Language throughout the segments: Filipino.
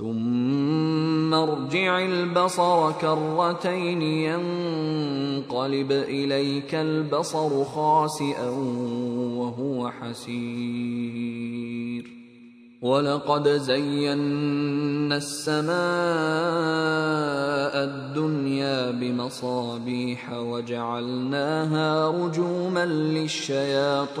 ثم ارجع البصر كرتين ينقلب إليك البصر خاسئا وهو حسير. ولقد زينا السماء الدنيا بمصابيح وجعلناها رجوما للشياطين.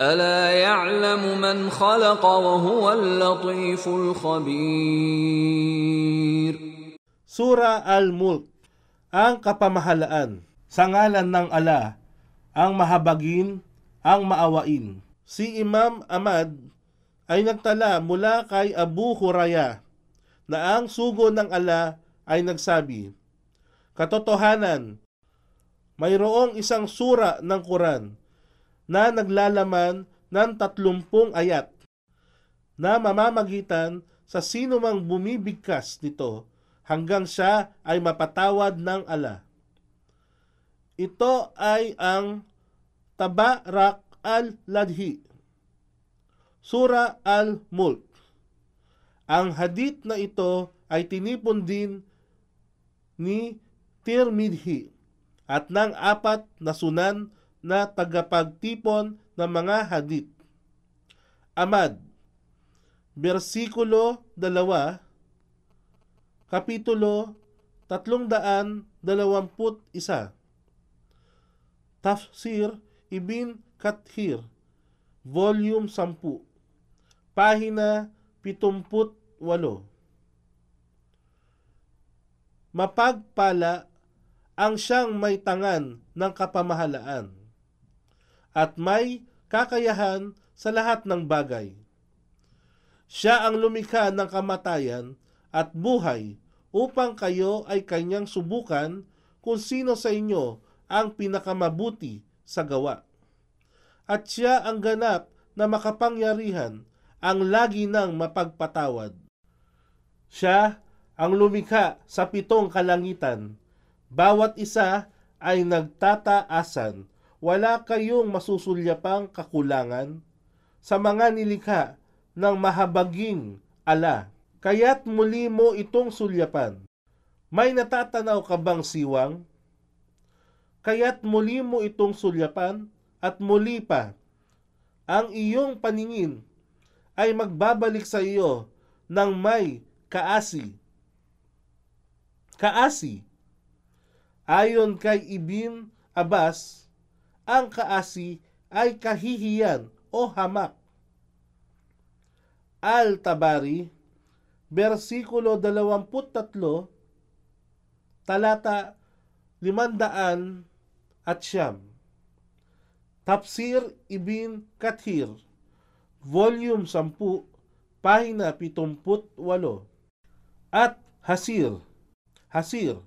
الا يعلم من خلق وهو اللطيف الخبير Sura Al-Mulk, ang kapamahalaan, sa ngalan ng ala, ang mahabagin, ang maawain. Si Imam Ahmad ay nagtala mula kay Abu Huraya na ang sugo ng ala ay nagsabi, Katotohanan, mayroong isang sura ng Quran na naglalaman ng tatlumpung ayat na mamamagitan sa sino mang bumibigkas nito hanggang siya ay mapatawad ng ala. Ito ay ang Tabarak al-Ladhi, Sura al-Mulk. Ang hadith na ito ay tinipon din ni Tirmidhi at ng apat na sunan na tagapagtipon ng mga hadith. Amad, versikulo 2, Kapitulo 321 Tafsir Ibn Kathir Volume 10 Pahina 78 Mapagpala ang siyang may tangan ng kapamahalaan at may kakayahan sa lahat ng bagay. Siya ang lumikha ng kamatayan at buhay upang kayo ay kanyang subukan kung sino sa inyo ang pinakamabuti sa gawa. At siya ang ganap na makapangyarihan ang lagi ng mapagpatawad. Siya ang lumikha sa pitong kalangitan. Bawat isa ay nagtataasan. Wala kayong masusulyapang kakulangan sa mga nilikha ng mahabaging ala. Kaya't muli mo itong sulyapan. May natatanaw ka bang siwang? Kaya't muli mo itong sulyapan at muli pa. Ang iyong paningin ay magbabalik sa iyo ng may kaasi. Kaasi. Ayon kay Ibn Abbas, ang kaasi ay kahihiyan o hamak. Al-Tabari, versikulo 23, talata 500 at siyam. Tafsir Ibn Kathir, volume 10, pahina 78. At Hasir, Hasir,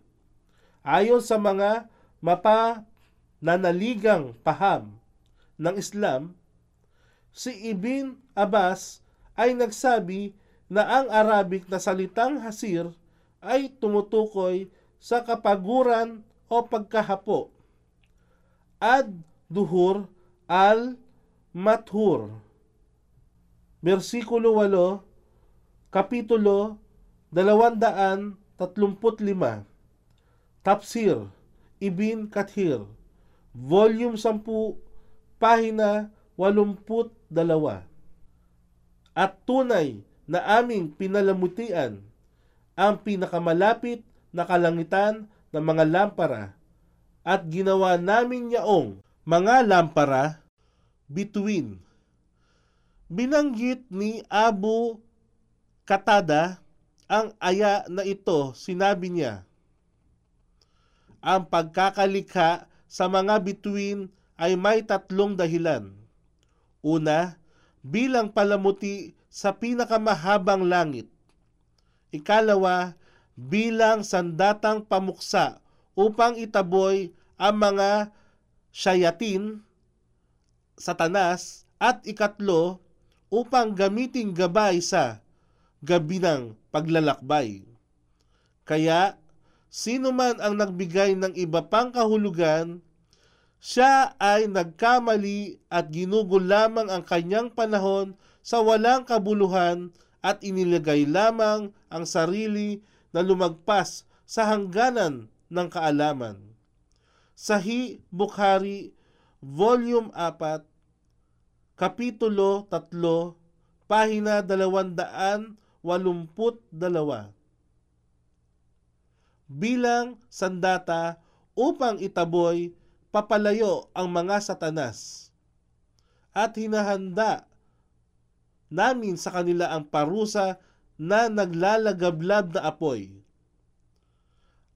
ayon sa mga mapa nanaligang paham ng Islam, si Ibn Abbas ay nagsabi na ang Arabic na salitang hasir ay tumutukoy sa kapaguran o pagkahapo. Ad duhur al mathur. Versikulo 8, Kapitulo 235. Tafsir Ibn Kathir Volume 10 Pahina 82 At tunay na aming pinalamutian ang pinakamalapit na kalangitan ng mga lampara at ginawa namin yaong mga lampara between. Binanggit ni Abu Katada ang aya na ito, sinabi niya, ang pagkakalikha sa mga bituin ay may tatlong dahilan. Una, bilang palamuti sa pinakamahabang langit. Ikalawa, bilang sandatang pamuksa upang itaboy ang mga shayatin, satanas, at ikatlo, upang gamiting gabay sa gabi ng paglalakbay. Kaya, sino man ang nagbigay ng iba pang kahulugan, siya ay nagkamali at ginugol lamang ang kanyang panahon sa walang kabuluhan at inilagay lamang ang sarili na lumagpas sa hangganan ng kaalaman. Sahi Bukhari, Volume 4, Kapitulo 3, Pahina 282 bilang sandata upang itaboy papalayo ang mga satanas. At hinahanda namin sa kanila ang parusa na naglalagablab na apoy.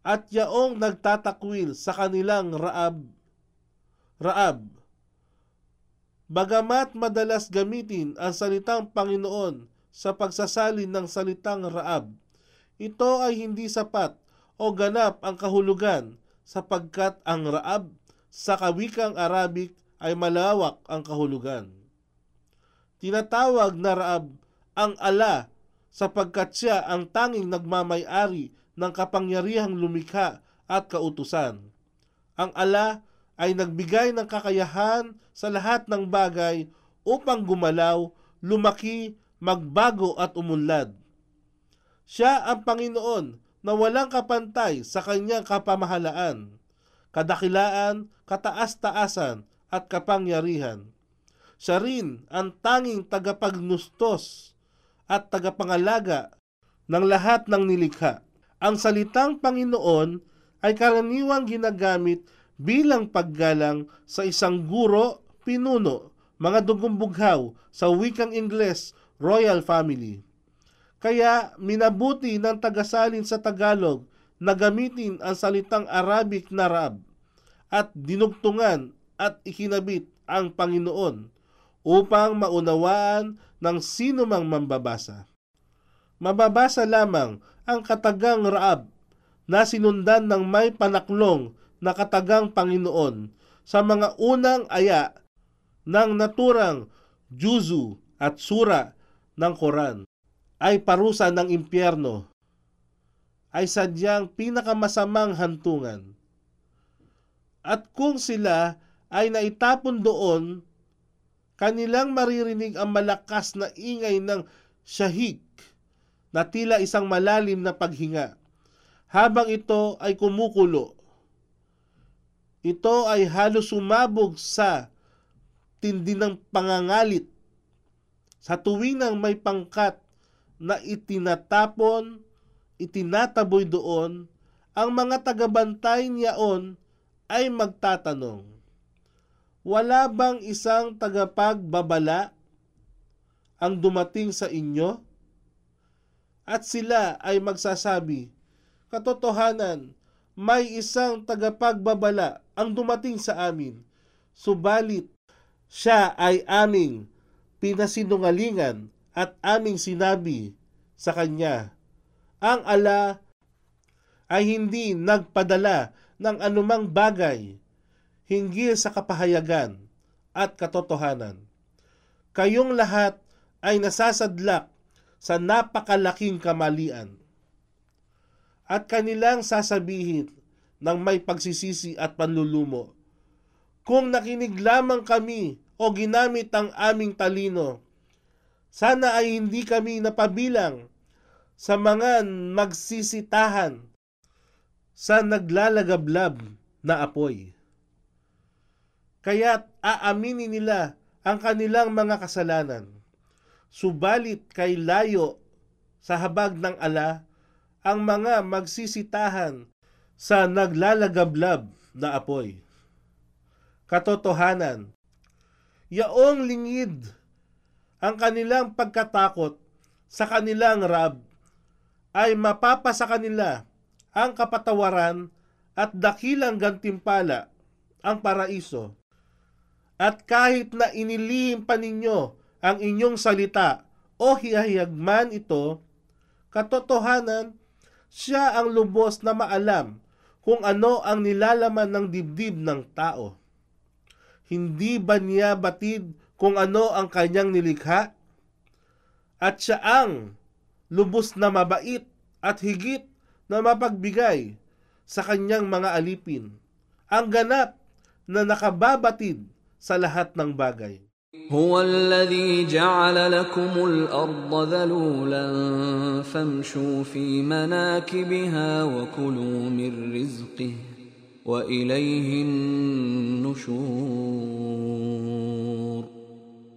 At yaong nagtatakwil sa kanilang raab raab bagamat madalas gamitin ang salitang Panginoon sa pagsasalin ng salitang raab ito ay hindi sapat o ganap ang kahulugan sapagkat ang Raab sa kawikang Arabic ay malawak ang kahulugan. Tinatawag na Raab ang ala sapagkat siya ang tanging nagmamay-ari ng kapangyarihang lumikha at kautusan. Ang ala ay nagbigay ng kakayahan sa lahat ng bagay upang gumalaw, lumaki, magbago at umunlad. Siya ang Panginoon na walang kapantay sa kanyang kapamahalaan, kadakilaan, kataas-taasan at kapangyarihan. Siya rin ang tanging tagapagnustos at tagapangalaga ng lahat ng nilikha. Ang salitang Panginoon ay karaniwang ginagamit bilang paggalang sa isang guro, pinuno, mga dugumbughaw sa wikang Ingles, royal family. Kaya minabuti ng tagasalin sa Tagalog na gamitin ang salitang Arabic na Rab at dinugtungan at ikinabit ang Panginoon upang maunawaan ng sino mang mambabasa. Mababasa lamang ang katagang Raab na sinundan ng may panaklong na katagang Panginoon sa mga unang aya ng naturang Juzu at Sura ng Quran ay parusa ng impyerno ay sadyang pinakamasamang hantungan. At kung sila ay naitapon doon, kanilang maririnig ang malakas na ingay ng shahik na tila isang malalim na paghinga habang ito ay kumukulo. Ito ay halos sumabog sa tindi ng pangangalit sa tuwing nang may pangkat na itinatapon, itinataboy doon, ang mga tagabantay niyaon ay magtatanong, Wala bang isang tagapagbabala ang dumating sa inyo? At sila ay magsasabi, Katotohanan, may isang tagapagbabala ang dumating sa amin, subalit siya ay aming pinasinungalingan at aming sinabi sa kanya, ang ala ay hindi nagpadala ng anumang bagay hinggil sa kapahayagan at katotohanan. Kayong lahat ay nasasadlak sa napakalaking kamalian. At kanilang sasabihin ng may pagsisisi at panlulumo, Kung nakinig lamang kami o ginamit ang aming talino, sana ay hindi kami napabilang sa mga magsisitahan sa naglalagablab na apoy. Kaya't aaminin nila ang kanilang mga kasalanan. Subalit kay layo sa habag ng ala ang mga magsisitahan sa naglalagablab na apoy. Katotohanan, yaong lingid ang kanilang pagkatakot sa kanilang Rab ay mapapasa kanila ang kapatawaran at dakilang gantimpala ang paraiso at kahit na inilihim pa ninyo ang inyong salita o hiyahiyag man ito, katotohanan, siya ang lubos na maalam kung ano ang nilalaman ng dibdib ng tao. Hindi ba niya batid kung ano ang kanyang nilikha? At siya ang lubos na mabait at higit na mapagbigay sa kanyang mga alipin. Ang ganap na nakababatid sa lahat ng bagay. هو الذي جعل لكم الأرض ذلولا فامشوا في مناكبها وكلوا من رزقه وإليه النشور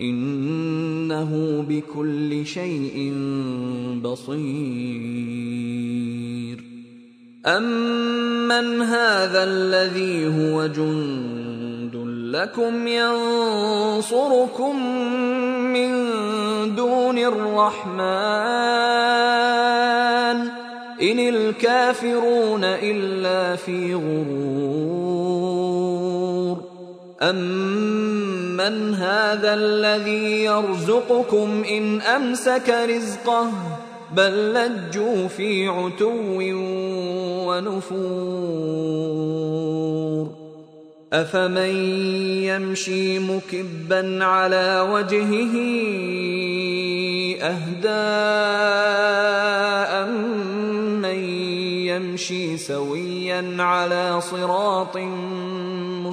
إنه بكل شيء بصير. أمن هذا الذي هو جند لكم ينصركم من دون الرحمن إن الكافرون إلا في غرور. أمن هذا الذي يرزقكم إن أمسك رزقه بل لجوا في عتو ونفور أفمن يمشي مكبا على وجهه أهدى من يمشي سويا على صراط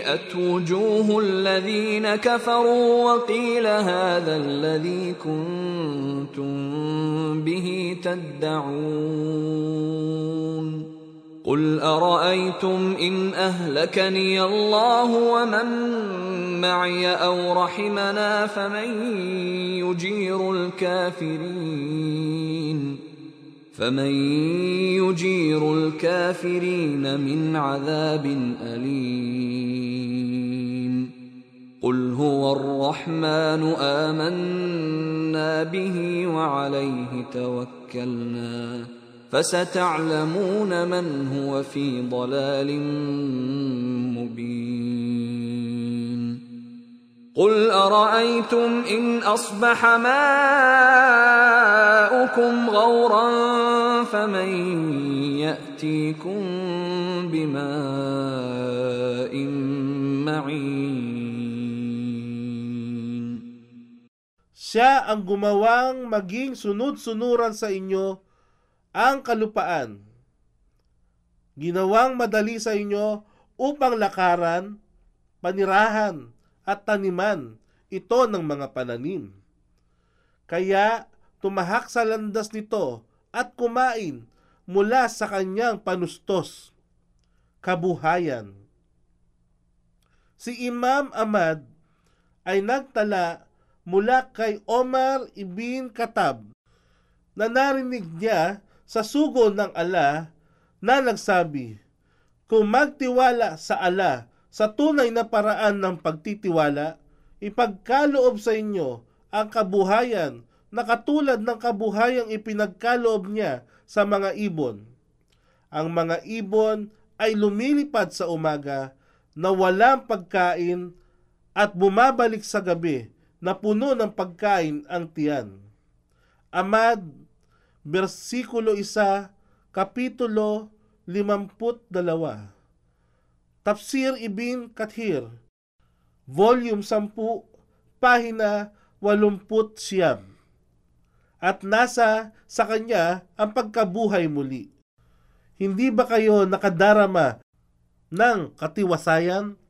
سيئت وجوه الذين كفروا وقيل هذا الذي كنتم به تدعون قل أرأيتم إن أهلكني الله ومن معي أو رحمنا فمن يجير الكافرين فمن يجير الكافرين من عذاب أليم. قل هو الرحمن آمنا به وعليه توكلنا. فستعلمون من هو في ضلال قل أرأيتم إن أصبح ماؤكم غورا فمن يأتيكم بماء معين Siya ang gumawang maging sunod-sunuran sa inyo ang kalupaan. Ginawang madali sa inyo upang lakaran, panirahan, at taniman ito ng mga pananim. Kaya tumahak sa landas nito at kumain mula sa kanyang panustos, kabuhayan. Si Imam Ahmad ay nagtala mula kay Omar ibn Khattab na narinig niya sa sugo ng ala na nagsabi, Kung magtiwala sa ala sa tunay na paraan ng pagtitiwala, ipagkaloob sa inyo ang kabuhayan na katulad ng kabuhayang ipinagkaloob niya sa mga ibon. Ang mga ibon ay lumilipad sa umaga na walang pagkain at bumabalik sa gabi na puno ng pagkain ang tiyan. Amad, versikulo 1, kapitulo 52. Tafsir Ibn Kathir, volume 10, pahina 80 siyam. At nasa sa kanya ang pagkabuhay muli. Hindi ba kayo nakadarama ng katiwasayan?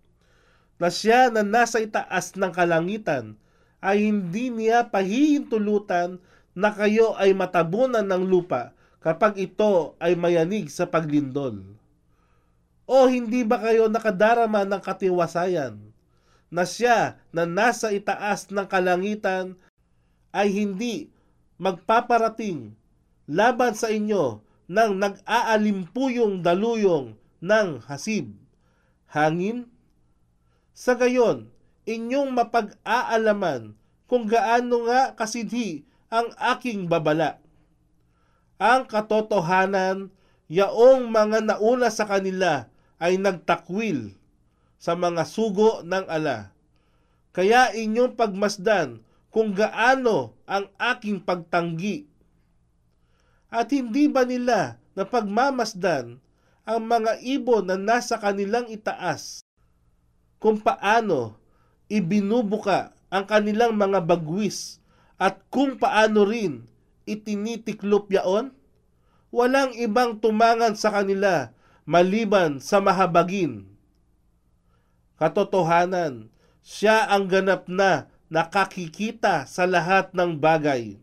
Na siya na nasa itaas ng kalangitan ay hindi niya pahihintulutan na kayo ay matabunan ng lupa kapag ito ay mayanig sa paglindol. O hindi ba kayo nakadarama ng katiwasayan na siya na nasa itaas ng kalangitan ay hindi magpaparating laban sa inyo ng nag-aalimpuyong daluyong ng hasib, hangin? Sa gayon, inyong mapag-aalaman kung gaano nga kasidhi ang aking babala. Ang katotohanan, yaong mga nauna sa kanila ay nagtakwil sa mga sugo ng ala. Kaya inyong pagmasdan kung gaano ang aking pagtanggi. At hindi ba nila na pagmamasdan ang mga ibon na nasa kanilang itaas kung paano ibinubuka ang kanilang mga bagwis at kung paano rin itinitiklop yaon? Walang ibang tumangan sa kanila maliban sa mahabagin. Katotohanan, siya ang ganap na nakakikita sa lahat ng bagay.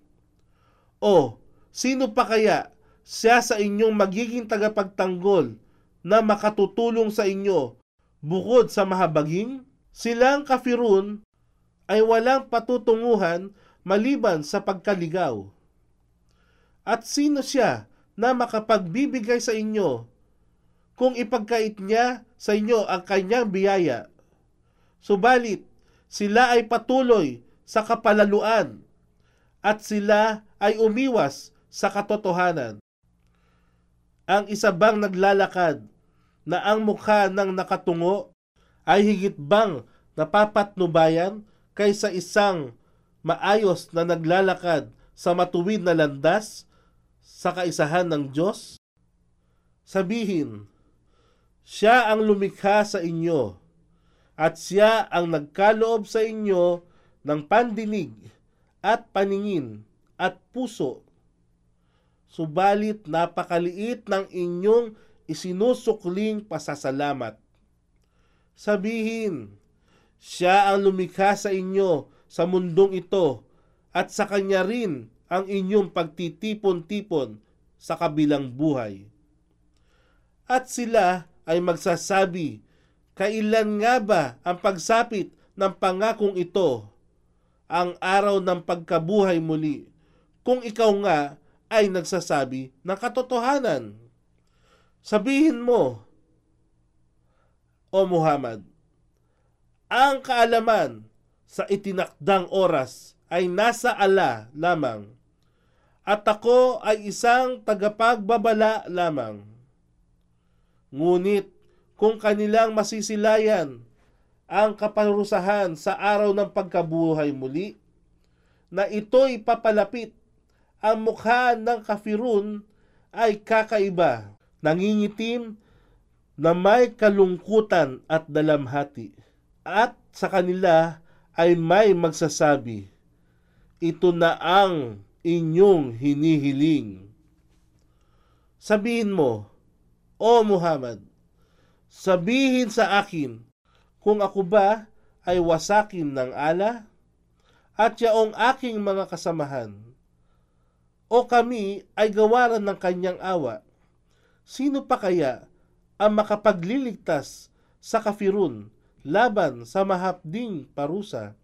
O, sino pa kaya siya sa inyong magiging tagapagtanggol na makatutulong sa inyo bukod sa mahabagin? Silang kafirun ay walang patutunguhan maliban sa pagkaligaw. At sino siya na makapagbibigay sa inyo kung ipagkait niya sa inyo ang kanyang biyaya. Subalit, sila ay patuloy sa kapalaluan at sila ay umiwas sa katotohanan. Ang isa bang naglalakad na ang mukha ng nakatungo ay higit bang napapatnubayan kaysa isang maayos na naglalakad sa matuwid na landas sa kaisahan ng Diyos? Sabihin, siya ang lumikha sa inyo at siya ang nagkaloob sa inyo ng pandinig at paningin at puso. Subalit napakaliit ng inyong isinusukling pasasalamat. Sabihin, siya ang lumikha sa inyo sa mundong ito at sa kanya rin ang inyong pagtitipon-tipon sa kabilang buhay. At sila ay magsasabi, kailan nga ba ang pagsapit ng pangakong ito, ang araw ng pagkabuhay muli, kung ikaw nga ay nagsasabi ng katotohanan? Sabihin mo, O Muhammad, ang kaalaman sa itinakdang oras ay nasa ala lamang at ako ay isang tagapagbabala lamang. Ngunit kung kanilang masisilayan ang kaparusahan sa araw ng pagkabuhay muli, na ito'y papalapit, ang mukha ng kafirun ay kakaiba, nangingitim na may kalungkutan at dalamhati. At sa kanila ay may magsasabi, ito na ang inyong hinihiling. Sabihin mo, O Muhammad, sabihin sa akin kung ako ba ay wasakin ng ala at yaong aking mga kasamahan o kami ay gawaran ng kanyang awa. Sino pa kaya ang makapagliligtas sa kafirun laban sa mahapding parusa?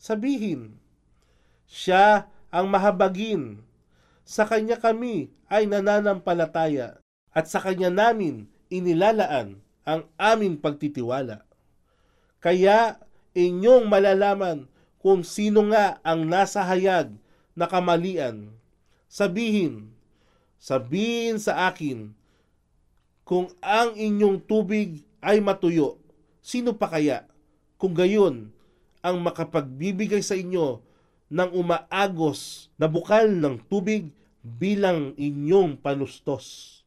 Sabihin, siya ang mahabagin. Sa kanya kami ay nananampalataya at sa kanya namin inilalaan ang aming pagtitiwala. Kaya inyong malalaman kung sino nga ang nasa hayag na kamalian. Sabihin, sabihin sa akin, kung ang inyong tubig ay matuyo, sino pa kaya kung gayon ang makapagbibigay sa inyo ng umaagos na bukal ng tubig bilang inyong panustos?